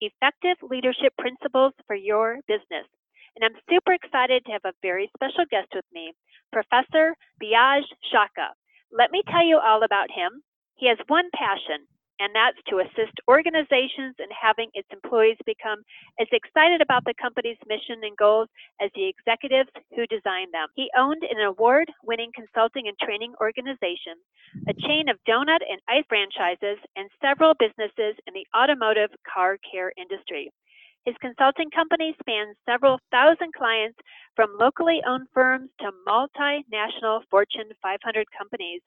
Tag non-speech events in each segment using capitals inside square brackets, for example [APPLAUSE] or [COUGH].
effective leadership principles for your business. And I'm super excited to have a very special guest with me, Professor Biagio Sciacca. Let me tell you all about him. He has one passion, and that's to assist organizations in having its employees become as excited about the company's mission and goals as the executives who designed them. He owned an award winning consulting and training organization, a chain of donut and ice franchises, and several businesses in the automotive car care industry. His consulting company spans several thousand clients from locally owned firms to multinational Fortune 500 companies.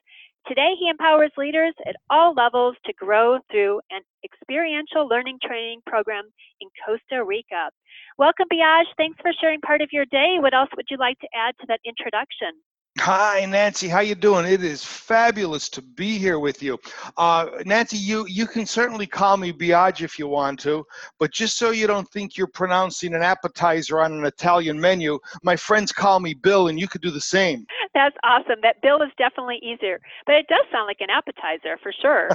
Today, he empowers leaders at all levels to grow through an experiential learning training program in Costa Rica. Welcome, Biagio. Thanks for sharing part of your day. What else would you like to add to that introduction? Hi, Nancy. How you doing? It is fabulous to be here with you. Uh, Nancy, you, you can certainly call me Biagio if you want to, but just so you don't think you're pronouncing an appetizer on an Italian menu, my friends call me Bill, and you could do the same. That's awesome. That Bill is definitely easier, but it does sound like an appetizer for sure.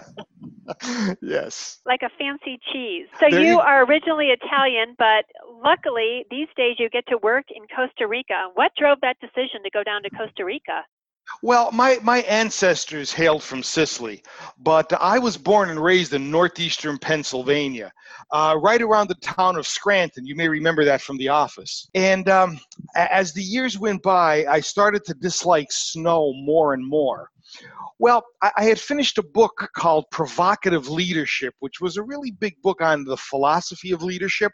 [LAUGHS] yes. Like a fancy cheese. So you, you are originally Italian, but luckily these days you get to work in Costa Rica. What drove that decision to go down to Costa Rica? Well, my, my ancestors hailed from Sicily, but I was born and raised in northeastern Pennsylvania, uh, right around the town of Scranton. You may remember that from The Office. And um, as the years went by, I started to dislike snow more and more. Well, I, had finished a book called Provocative Leadership, which was a really big book on the philosophy of leadership.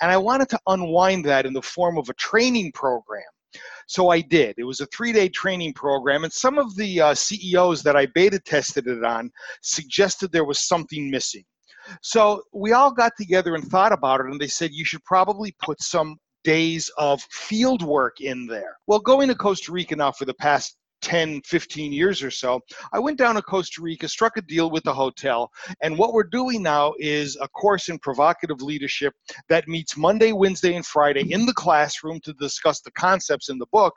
And I wanted to unwind that in the form of a training program. So I did. It was a three day training program, and some of the uh, CEOs that I beta tested it on suggested there was something missing. So we all got together and thought about it, and they said you should probably put some days of field work in there. Well, going to Costa Rica now for the past 10, 15 years or so, I went down to Costa Rica, struck a deal with the hotel, and what we're doing now is a course in provocative leadership that meets Monday, Wednesday, and Friday in the classroom to discuss the concepts in the book.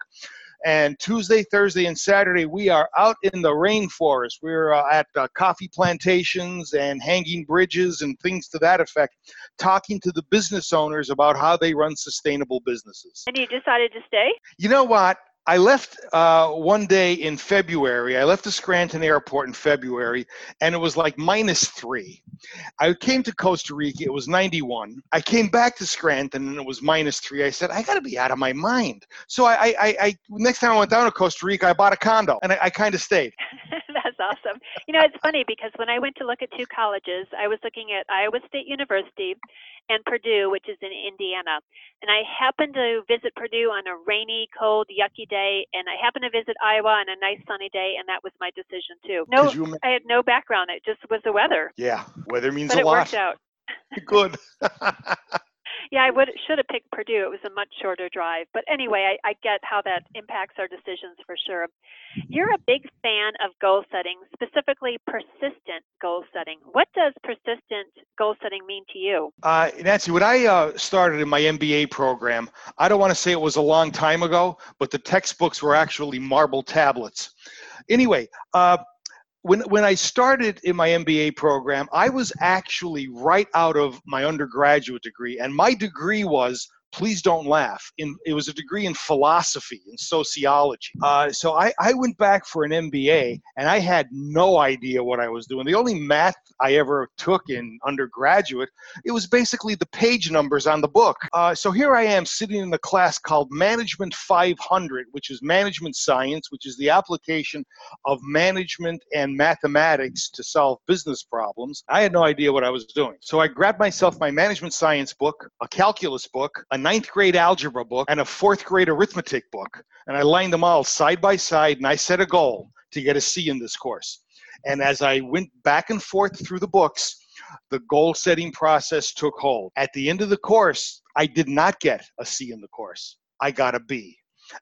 And Tuesday, Thursday, and Saturday, we are out in the rainforest. We're uh, at uh, coffee plantations and hanging bridges and things to that effect, talking to the business owners about how they run sustainable businesses. And you decided to stay? You know what? I left uh, one day in February. I left the Scranton airport in February, and it was like minus three. I came to Costa Rica. It was 91. I came back to Scranton, and it was minus three. I said, I got to be out of my mind. So I, I, I, next time I went down to Costa Rica, I bought a condo, and I, I kind of stayed. [LAUGHS] Awesome. You know, it's funny because when I went to look at two colleges, I was looking at Iowa State University and Purdue, which is in Indiana. And I happened to visit Purdue on a rainy, cold, yucky day, and I happened to visit Iowa on a nice sunny day, and that was my decision too. No, I had no background. It just was the weather. Yeah, weather means but a it lot. worked out. [LAUGHS] Good. [LAUGHS] yeah, I would should have picked Purdue. It was a much shorter drive. But anyway, I, I get how that impacts our decisions for sure. You're a big fan of goal setting, specifically persistent goal setting. What does persistent goal setting mean to you? Uh, Nancy, when I uh, started in my MBA program, I don't want to say it was a long time ago, but the textbooks were actually marble tablets. Anyway, uh, when when I started in my MBA program, I was actually right out of my undergraduate degree, and my degree was please don't laugh. In, it was a degree in philosophy and sociology. Uh, so I, I went back for an MBA and I had no idea what I was doing. The only math I ever took in undergraduate, it was basically the page numbers on the book. Uh, so here I am sitting in a class called Management 500, which is management science, which is the application of management and mathematics to solve business problems. I had no idea what I was doing. So I grabbed myself my management science book, a calculus book, a ninth grade algebra book, and a fourth grade arithmetic book. And I lined them all side by side and I set a goal to get a C in this course. And as I went back and forth through the books, the goal setting process took hold. At the end of the course, I did not get a C in the course. I got a B.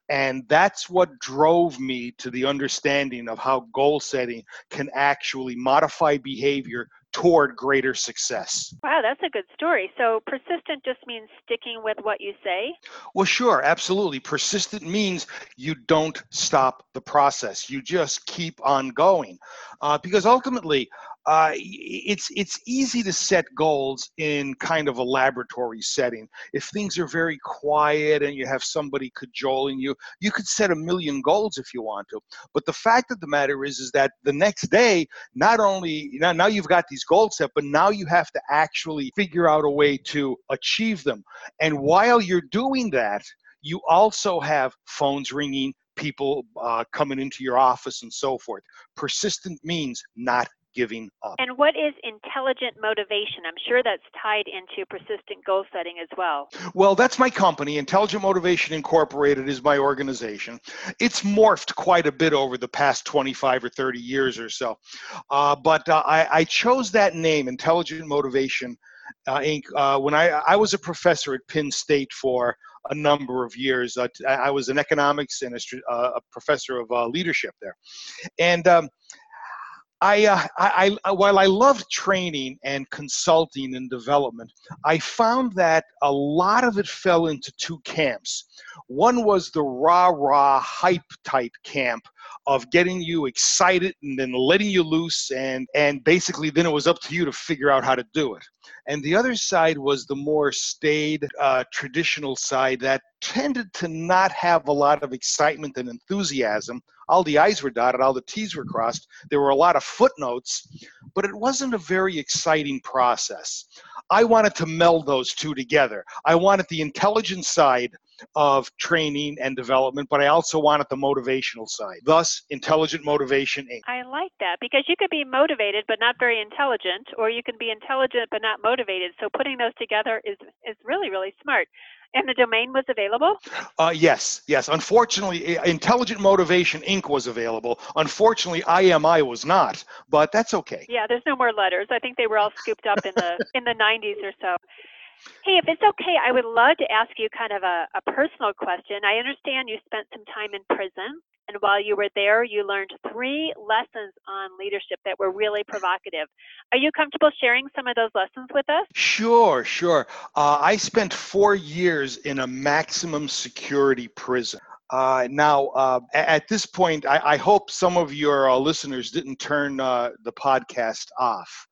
And that's what drove me to the understanding of how goal setting can actually modify behavior toward greater success. Wow, that's a good story. So persistent just means sticking with what you say? Well, sure, absolutely. Persistent means you don't stop the process, you just keep on going. Uh, because ultimately, uh, it's it's easy to set goals in kind of a laboratory setting. If things are very quiet and you have somebody cajoling you, you could set a million goals if you want to. But the fact of the matter is, is that the next day, not only now now you've got these goals set, but now you have to actually figure out a way to achieve them. And while you're doing that, you also have phones ringing, people uh, coming into your office, and so forth. Persistent means not giving up. And what is intelligent motivation? I'm sure that's tied into persistent goal setting as well. Well, that's my company. Intelligent Motivation Incorporated is my organization. It's morphed quite a bit over the past 25 or 30 years or so. Uh, but uh, I, I, chose that name, Intelligent Motivation uh, Inc., uh, when I, I was a professor at Penn State for a number of years. Uh, I was an economics and a, uh, a professor of uh, leadership there. And um, I, uh, I, I, while I loved training and consulting and development, I found that a lot of it fell into two camps. One was the rah rah hype type camp of getting you excited and then letting you loose, and, and basically then it was up to you to figure out how to do it. And the other side was the more staid, uh, traditional side that tended to not have a lot of excitement and enthusiasm all the I's were dotted, all the T's were crossed. There were a lot of footnotes, but it wasn't a very exciting process. I wanted to meld those two together. I wanted the intelligence side of training and development, but I also wanted the motivational side. Thus, Intelligent Motivation Inc. I like that because you could be motivated but not very intelligent, or you can be intelligent but not motivated. So putting those together is is really really smart. And the domain was available? Uh, yes, yes. Unfortunately, Intelligent Motivation Inc. was available. Unfortunately, IMI was not, but that's okay. Yeah, there's no more letters. I think they were all scooped up in the [LAUGHS] in the 90s or so. Hey, if it's okay, I would love to ask you kind of a, a personal question. I understand you spent some time in prison. While you were there, you learned three lessons on leadership that were really provocative. Are you comfortable sharing some of those lessons with us? Sure, sure. Uh, I spent four years in a maximum security prison. Uh, now, uh, at this point, I, I, hope some of your uh, listeners didn't turn uh, the podcast off.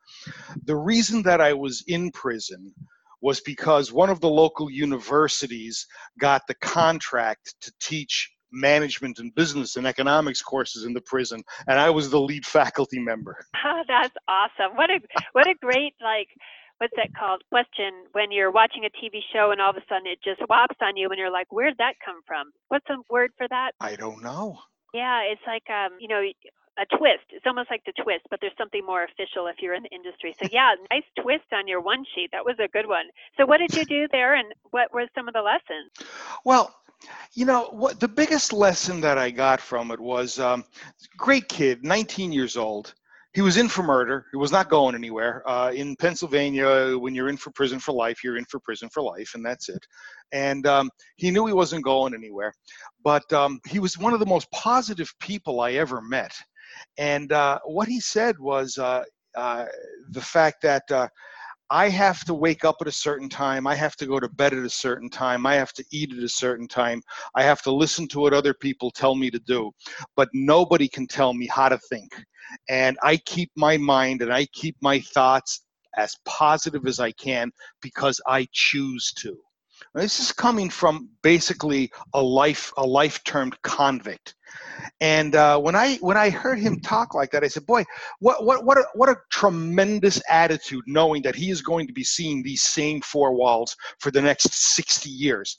The reason that I was in prison was because one of the local universities got the contract to teach management and business and economics courses in the prison, and I was the lead faculty member. [LAUGHS] Oh, that's awesome! What a what a great like what's that called question when you're watching a TV show and all of a sudden it just swaps on you and you're like, where'd that come from? What's a word for that? I don't know. Yeah, it's like um, you know, a twist. It's almost like the twist, but there's something more official if you're in the industry. So yeah, [LAUGHS] nice twist on your one sheet. That was a good one. So what did you do there, and what were some of the lessons? Well, you know what the biggest lesson that I got from it was um, great kid, 19 years old. He was in for murder. He was not going anywhere. Uh, in Pennsylvania, when you're in for prison for life, you're in for prison for life, and that's it. And um, he knew he wasn't going anywhere. But um, he was one of the most positive people I ever met. And uh, what he said was uh, uh the fact that uh, I have to wake up at a certain time. I have to go to bed at a certain time. I have to eat at a certain time. I have to listen to what other people tell me to do. But nobody can tell me how to think. And I keep my mind and I keep my thoughts as positive as I can because I choose to. This is coming from basically a life a life termed convict. And uh, when I when I heard him talk like that, I said, "Boy, what what what a, what a tremendous attitude, knowing that he is going to be seeing these same four walls for the next 60 years."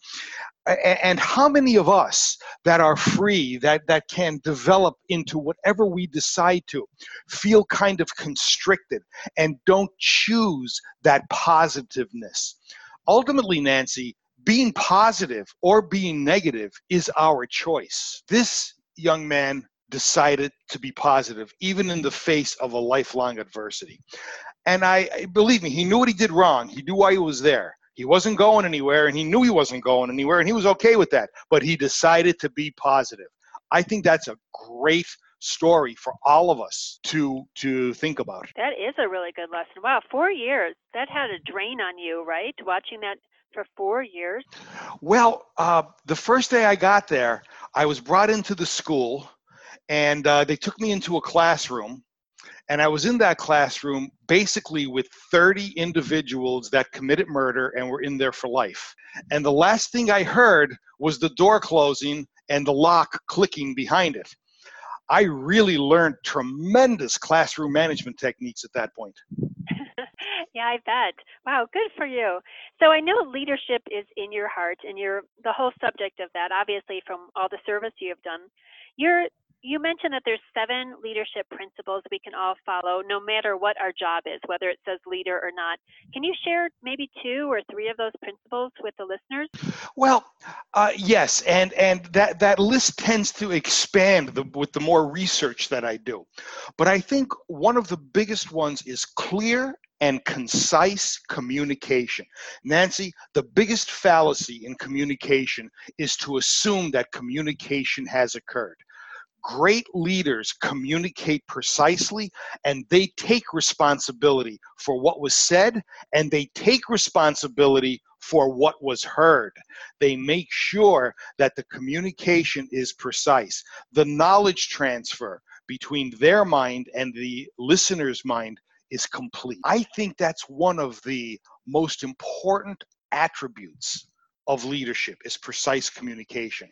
And how many of us that are free, that that can develop into whatever we decide to, feel kind of constricted and don't choose that positiveness? Ultimately, Nancy, being positive or being negative is our choice. This young man decided to be positive, even in the face of a lifelong adversity. And I believe me, he knew what he did wrong. He knew why he was there. He wasn't going anywhere, and he knew he wasn't going anywhere, and he was okay with that. But he decided to be positive. I think that's a great story for all of us to to think about. That is a really good lesson. Wow, four years. That had a drain on you, right? Watching that for four years? Well, uh, the first day I got there, I was brought into the school, and uh, they took me into a classroom. And I was in that classroom basically with 30 individuals that committed murder and were in there for life. And the last thing I heard was the door closing and the lock clicking behind it. I really learned tremendous classroom management techniques at that point. Yeah, I bet. Wow, good for you. So I know leadership is in your heart and you're the whole subject of that, obviously from all the service you have done. You're you mentioned that there's seven leadership principles we can all follow no matter what our job is, whether it says leader or not. Can you share maybe two or three of those principles with the listeners? Well, uh, yes, and and that that list tends to expand the, with the more research that I do. But I think one of the biggest ones is clear and concise communication. Nancy, the biggest fallacy in communication is to assume that communication has occurred. Great leaders communicate precisely and they take responsibility for what was said and they take responsibility for what was heard. They make sure that the communication is precise. The knowledge transfer between their mind and the listener's mind is complete. I think that's one of the most important attributes of leadership is precise communication.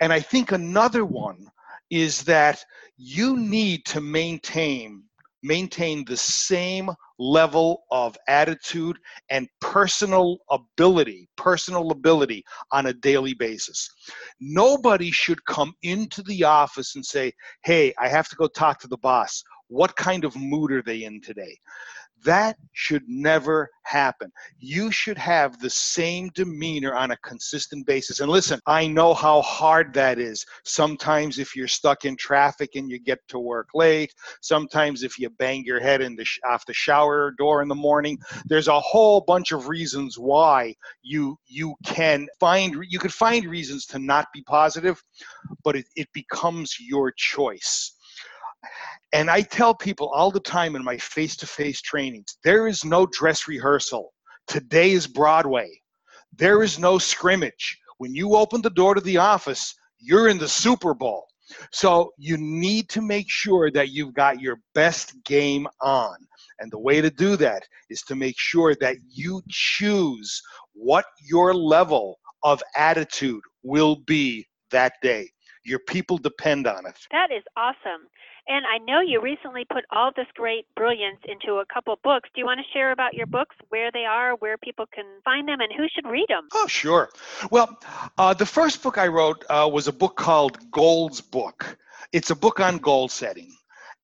And I think another one is that you need to maintain maintain the same level of attitude and personal ability, personal ability on a daily basis. Nobody should come into the office and say, "Hey, I have to go talk to the boss." What kind of mood are they in today? That should never happen. You should have the same demeanor on a consistent basis. And listen, I know how hard that is. Sometimes, if you're stuck in traffic and you get to work late, sometimes, if you bang your head in the sh- off the shower door in the morning, there's a whole bunch of reasons why you you can find you could find reasons to not be positive, but it, it becomes your choice. And I tell people all the time in my face to face trainings there is no dress rehearsal. Today is Broadway. There is no scrimmage. When you open the door to the office, you're in the Super Bowl. So you need to make sure that you've got your best game on. And the way to do that is to make sure that you choose what your level of attitude will be that day. Your people depend on it. That is awesome. And I know you recently put all this great brilliance into a couple books. Do you want to share about your books, where they are, where people can find them, and who should read them? Oh, sure. Well, uh, the first book I wrote uh, was a book called Goals Book. It's a book on goal setting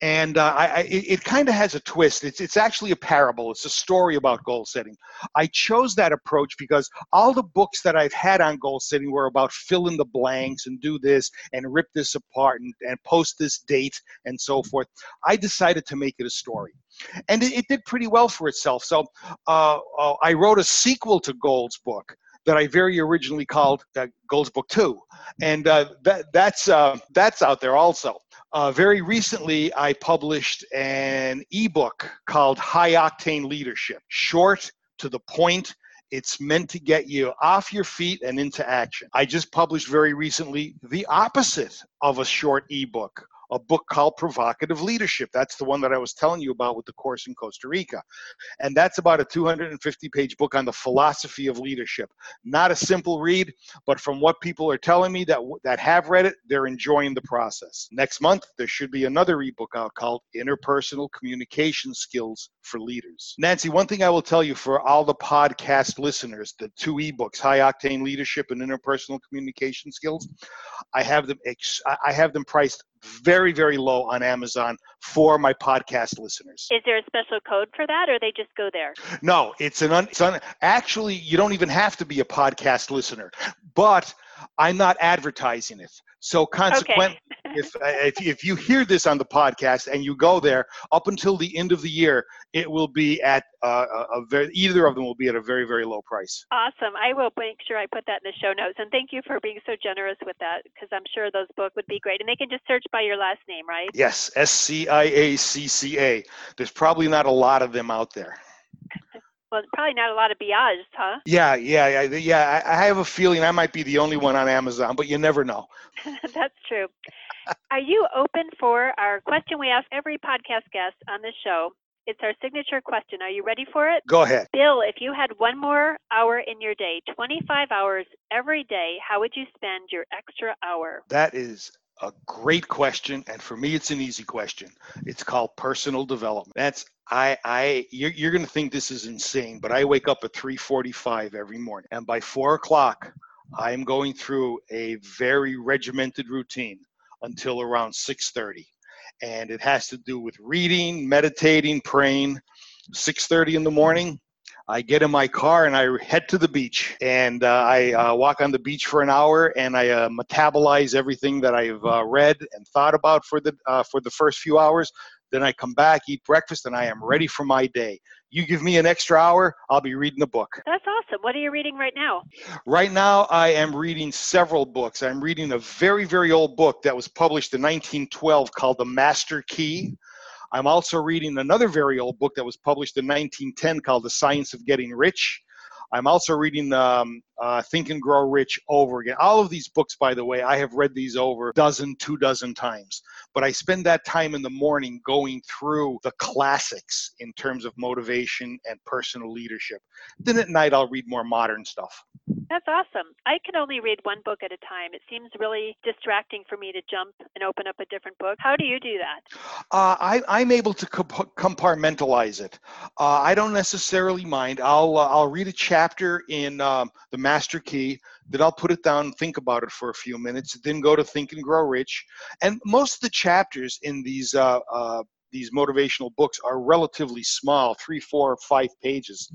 and uh, I, I, it, kind of has a twist. It's it's actually a parable. It's a story about goal setting. I chose that approach because all the books that I've had on goal setting were about fill in the blanks and do this and rip this apart and, and post this date and so forth. I decided to make it a story. And it, it did pretty well for itself. So uh, uh, I wrote a sequel to Goals Book that I very originally called uh, Goals Book Two, and uh, that that's uh, that's out there also. Uh, very recently, I published an ebook called High Octane Leadership. Short, to the point, it's meant to get you off your feet and into action. I just published very recently the opposite of a short ebook a book called Provocative Leadership. That's the one that I was telling you about with the course in Costa Rica. And that's about a 250 page book on the philosophy of leadership. Not a simple read, but from what people are telling me that, that have read it, they're enjoying the process. Next month, there should be another ebook out called Interpersonal Communication Skills for Leaders. Nancy, one thing I will tell you for all the podcast listeners, the two ebooks, High Octane Leadership and Interpersonal Communication Skills, I have them ex- I have them priced very very low on Amazon for my podcast listeners. Is there a special code for that, or they just go there? No, it's an un, it's un, actually you don't even have to be a podcast listener, but I'm not advertising it. So consequently, okay. If, if if you hear this on the podcast and you go there up until the end of the year, it will be at uh, a, a very either of them will be at a very very low price. Awesome! I will make sure I put that in the show notes. And thank you for being so generous with that because I'm sure those books would be great. And they can just search by your last name, right? Yes, S C I A C C A. There's probably not a lot of them out there. [LAUGHS] Well, probably not a lot of Biage, huh? Yeah, yeah, yeah, yeah. I have a feeling I might be the only one on Amazon, but you never know. [LAUGHS] That's true. Are you open for our question we ask every podcast guest on this show? It's our signature question. Are you ready for it? Go ahead. Bill, if you had one more hour in your day, 25 hours every day, how would you spend your extra hour? That is a great question and for me it's an easy question it's called personal development that's i i you're, you're going to think this is insane but i wake up at 3.45 every morning and by 4 o'clock i'm going through a very regimented routine until around 6.30 and it has to do with reading meditating praying. 6.30 in the morning I get in my car and I head to the beach and uh, I uh, walk on the beach for an hour and I uh, metabolize everything that I've uh, read and thought about for the uh, for the first few hours. Then I come back, eat breakfast, and I am ready for my day. You give me an extra hour, I'll be reading a book. That's awesome. What are you reading right now? Right now, I am reading several books. I'm reading a very, very old book that was published in 1912 called The Master Key I'm also reading another very old book that was published in 1910 called The Science of Getting Rich. I'm also reading um, uh, Think and Grow Rich over again. All of these books, by the way, I have read these over a dozen, two dozen times. But I spend that time in the morning going through the classics in terms of motivation and personal leadership. Then at night, I'll read more modern stuff. That's awesome. I can only read one book at a time. It seems really distracting for me to jump and open up a different book. How do you do that? Uh, I, am able to compartmentalize it. Uh, I don't necessarily mind. I'll uh, I'll read a chapter in um, the Master Key. Then I'll put it down, think about it for a few minutes, then go to Think and Grow Rich. And most of the chapters in these uh, uh, these motivational books are relatively small three four five pages.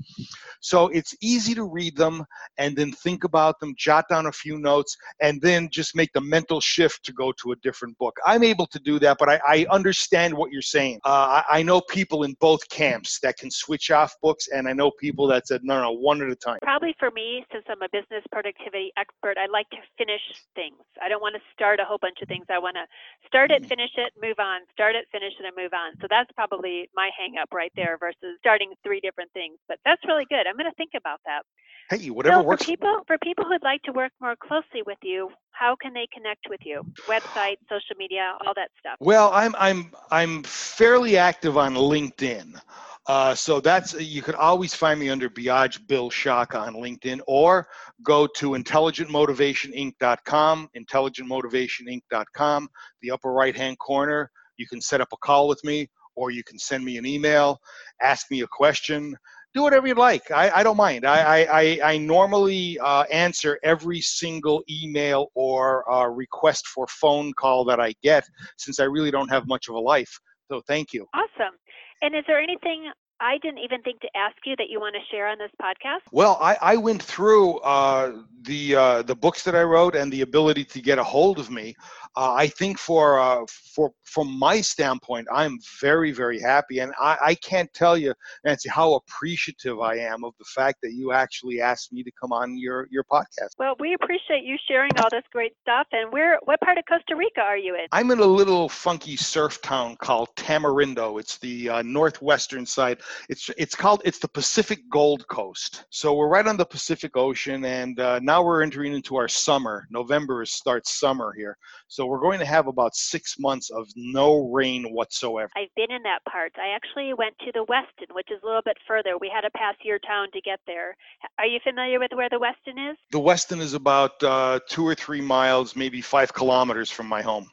So it's easy to read them and then think about them jot down a few notes and then just make the mental shift to go to a different book. I'm able to do that but i, I understand what you're saying. Uh, I, I, know people in both camps that can switch off books and i know people that said no no one at a time. Probably for me since i'm a business productivity expert i like to finish things. I don't want to start a whole bunch of things. I want to start it mm. finish it move on. Start it finish it and move on on. So that's probably my hang up right there versus starting three different things. But that's really good. I'm going to think about that. Hey, whatever so works. For people, for people who'd like to work more closely with you, how can they connect with you? Website, social media, all that stuff. Well, I'm I'm I'm fairly active on LinkedIn. Uh, so that's you can always find me under Biage Bill Sciacca on LinkedIn, or go to intelligentmotivationinc.com, intelligentmotivationinc.com. The upper right hand corner, you can set up a call with me, or you can send me an email, ask me a question, do whatever you like. I, I don't mind. I, I, I normally uh, answer every single email or uh, request for phone call that I get since I really don't have much of a life. So thank you. Awesome. And is there anything I didn't even think to ask you that you want to share on this podcast? Well, I, I went through uh, the uh, the books that I wrote and the ability to get a hold of me. Uh, I think for uh, for from my standpoint, I'm very very happy, and I, I can't tell you, Nancy, how appreciative I am of the fact that you actually asked me to come on your your podcast. Well, we appreciate you sharing all this great stuff. And where what part of Costa Rica are you in? I'm in a little funky surf town called Tamarindo. It's the uh, northwestern side it's it's called it's the Pacific Gold Coast. So we're right on the Pacific Ocean, and uh, now we're entering into our summer. November starts summer here, So we're going to have about six months of no rain whatsoever. I've been in that part. I actually went to the Westin, which is a little bit further. We had to pass your town to get there. Are you familiar with where the Westin is? The Westin is about uh, two or three miles, maybe five kilometers from my home.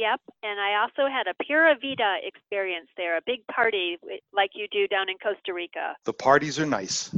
Yep, and I also had a Pura Vida experience there, a big party like you do down in Costa Rica. The parties are nice.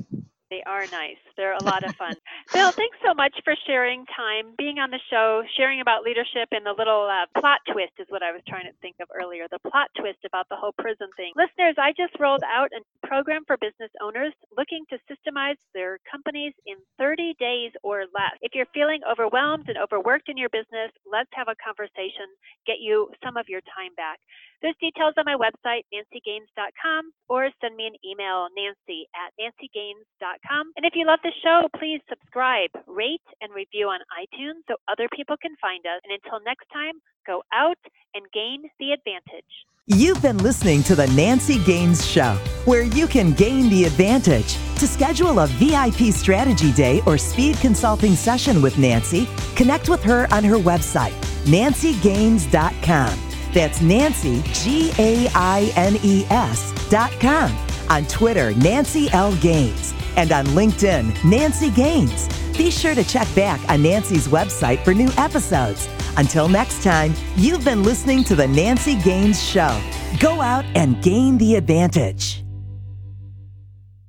They are nice. They're a lot of fun. [LAUGHS] Bill, thanks so much for sharing time, being on the show, sharing about leadership, and the little uh, plot twist is what I was trying to think of earlier the plot twist about the whole prison thing. Listeners, I just rolled out a program for business owners looking to systemize their companies in 30 days or less. If you're feeling overwhelmed and overworked in your business, let's have a conversation, get you some of your time back. There's details on my website, nancygaines.com, or send me an email, nancy at nancygaines.com. And if you love the show, please subscribe, rate, and review on iTunes so other people can find us. And until next time, go out and gain the advantage. You've been listening to The Nancy Gaines Show, where you can gain the advantage. To schedule a VIP strategy day or speed consulting session with Nancy, connect with her on her website, nancygaines.com. That's Nancy, G A I N E S dot com. On Twitter, Nancy L. Gaines. And on LinkedIn, Nancy Gaines. Be sure to check back on Nancy's website for new episodes. Until next time, you've been listening to The Nancy Gaines Show. Go out and gain the advantage.